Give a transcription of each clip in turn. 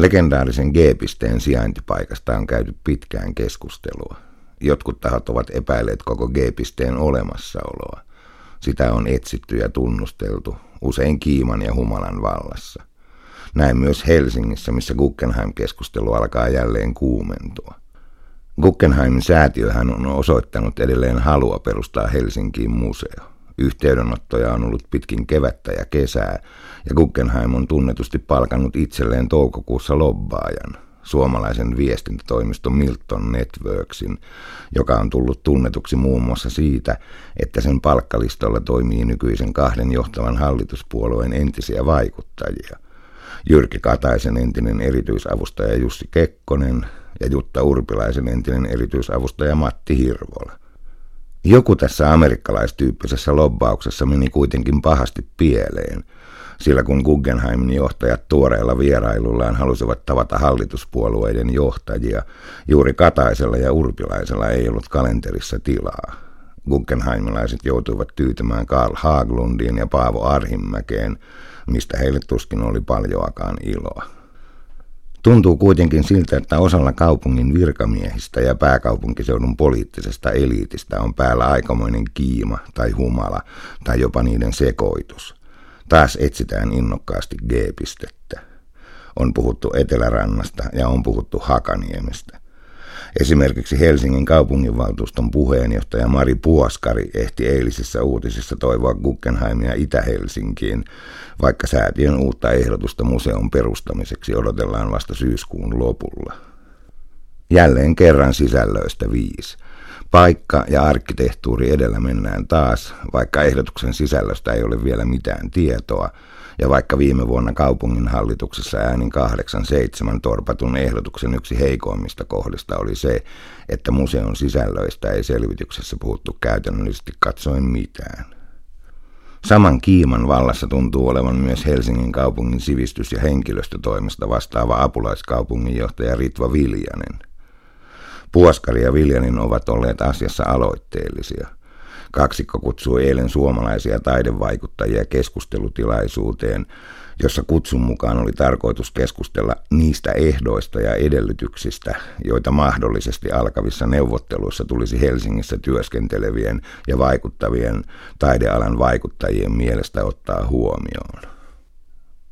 Legendaarisen G-pisteen sijaintipaikasta on käyty pitkään keskustelua. Jotkut tahot ovat epäilleet koko G-pisteen olemassaoloa. Sitä on etsitty ja tunnusteltu, usein Kiiman ja Humalan vallassa. Näin myös Helsingissä, missä Guggenheim-keskustelu alkaa jälleen kuumentua. Guggenheimin säätiöhän on osoittanut edelleen halua perustaa Helsinkiin museo. Yhteydenottoja on ollut pitkin kevättä ja kesää, ja Guggenheim on tunnetusti palkannut itselleen toukokuussa lobbaajan, suomalaisen viestintätoimisto Milton Networksin, joka on tullut tunnetuksi muun muassa siitä, että sen palkkalistolla toimii nykyisen kahden johtavan hallituspuolueen entisiä vaikuttajia. Jyrki Kataisen entinen erityisavustaja Jussi Kekkonen ja Jutta Urpilaisen entinen erityisavustaja Matti Hirvola. Joku tässä amerikkalaistyyppisessä lobbauksessa meni kuitenkin pahasti pieleen, sillä kun Guggenheimin johtajat tuoreella vierailullaan halusivat tavata hallituspuolueiden johtajia, juuri Kataisella ja Urpilaisella ei ollut kalenterissa tilaa. Guggenheimilaiset joutuivat tyytymään Karl Haglundiin ja Paavo Arhimäkeen, mistä heille tuskin oli paljoakaan iloa. Tuntuu kuitenkin siltä, että osalla kaupungin virkamiehistä ja pääkaupunkiseudun poliittisesta eliitistä on päällä aikamoinen kiima tai humala tai jopa niiden sekoitus. Taas etsitään innokkaasti G-pistettä. On puhuttu Etelärannasta ja on puhuttu Hakaniemestä. Esimerkiksi Helsingin kaupunginvaltuuston puheenjohtaja Mari Puoskari ehti eilisessä uutisissa toivoa Guggenheimia Itä-Helsinkiin, vaikka säätiön uutta ehdotusta museon perustamiseksi odotellaan vasta syyskuun lopulla. Jälleen kerran sisällöistä viisi. Paikka ja arkkitehtuuri edellä mennään taas, vaikka ehdotuksen sisällöstä ei ole vielä mitään tietoa – ja vaikka viime vuonna kaupungin hallituksessa äänin 8-7 torpatun ehdotuksen yksi heikoimmista kohdista oli se, että museon sisällöistä ei selvityksessä puhuttu käytännöllisesti katsoen mitään. Saman kiiman vallassa tuntuu olevan myös Helsingin kaupungin sivistys- ja henkilöstötoimesta vastaava apulaiskaupunginjohtaja Ritva Viljanen. Puoskari ja Viljanin ovat olleet asiassa aloitteellisia – Kaksikko kutsui eilen suomalaisia taidevaikuttajia keskustelutilaisuuteen, jossa kutsun mukaan oli tarkoitus keskustella niistä ehdoista ja edellytyksistä, joita mahdollisesti alkavissa neuvotteluissa tulisi Helsingissä työskentelevien ja vaikuttavien taidealan vaikuttajien mielestä ottaa huomioon.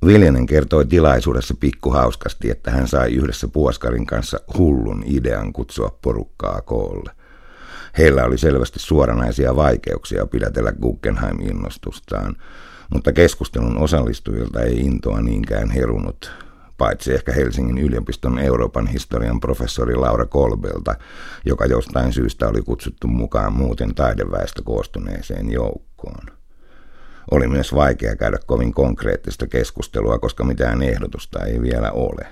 Viljanen kertoi tilaisuudessa pikkuhauskasti, että hän sai yhdessä Puoskarin kanssa hullun idean kutsua porukkaa koolle. Heillä oli selvästi suoranaisia vaikeuksia pidätellä Guggenheim-innostustaan, mutta keskustelun osallistujilta ei intoa niinkään herunut, paitsi ehkä Helsingin yliopiston Euroopan historian professori Laura Kolbelta, joka jostain syystä oli kutsuttu mukaan muuten taideväestö koostuneeseen joukkoon. Oli myös vaikea käydä kovin konkreettista keskustelua, koska mitään ehdotusta ei vielä ole.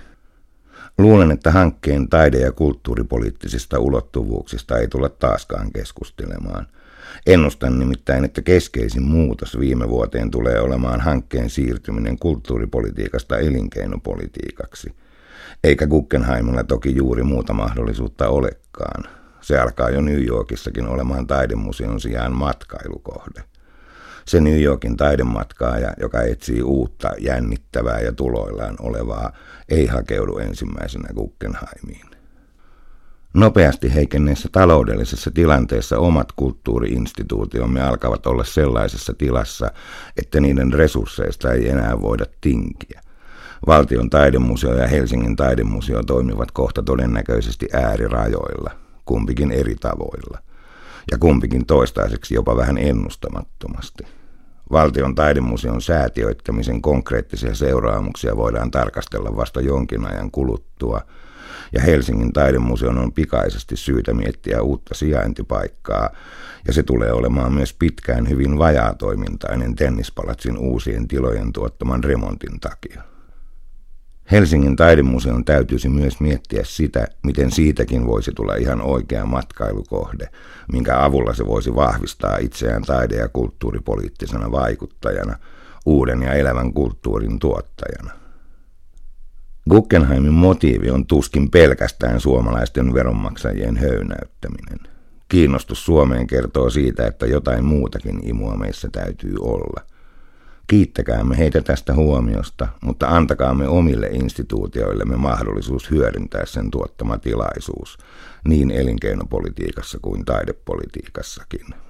Luulen, että hankkeen taide- ja kulttuuripoliittisista ulottuvuuksista ei tulla taaskaan keskustelemaan. Ennustan nimittäin, että keskeisin muutos viime vuoteen tulee olemaan hankkeen siirtyminen kulttuuripolitiikasta elinkeinopolitiikaksi. Eikä Guggenheimilla toki juuri muuta mahdollisuutta olekaan. Se alkaa jo New Yorkissakin olemaan taidemuseon sijaan matkailukohde se New Yorkin taidematkaaja, joka etsii uutta, jännittävää ja tuloillaan olevaa, ei hakeudu ensimmäisenä Guggenheimiin. Nopeasti heikenneessä taloudellisessa tilanteessa omat kulttuuriinstituutiomme alkavat olla sellaisessa tilassa, että niiden resursseista ei enää voida tinkiä. Valtion taidemuseo ja Helsingin taidemuseo toimivat kohta todennäköisesti äärirajoilla, kumpikin eri tavoilla, ja kumpikin toistaiseksi jopa vähän ennustamattomasti. Valtion taidemuseon säätiöittämisen konkreettisia seuraamuksia voidaan tarkastella vasta jonkin ajan kuluttua, ja Helsingin taidemuseon on pikaisesti syytä miettiä uutta sijaintipaikkaa, ja se tulee olemaan myös pitkään hyvin vajaatoimintainen tennispalatsin uusien tilojen tuottaman remontin takia. Helsingin taidemuseon täytyisi myös miettiä sitä, miten siitäkin voisi tulla ihan oikea matkailukohde, minkä avulla se voisi vahvistaa itseään taide- ja kulttuuripoliittisena vaikuttajana, uuden ja elävän kulttuurin tuottajana. Guggenheimin motiivi on tuskin pelkästään suomalaisten veronmaksajien höynäyttäminen. Kiinnostus Suomeen kertoo siitä, että jotain muutakin imua meissä täytyy olla – Kiittäkäämme heitä tästä huomiosta, mutta antakaamme omille instituutioillemme mahdollisuus hyödyntää sen tuottama tilaisuus, niin elinkeinopolitiikassa kuin taidepolitiikassakin.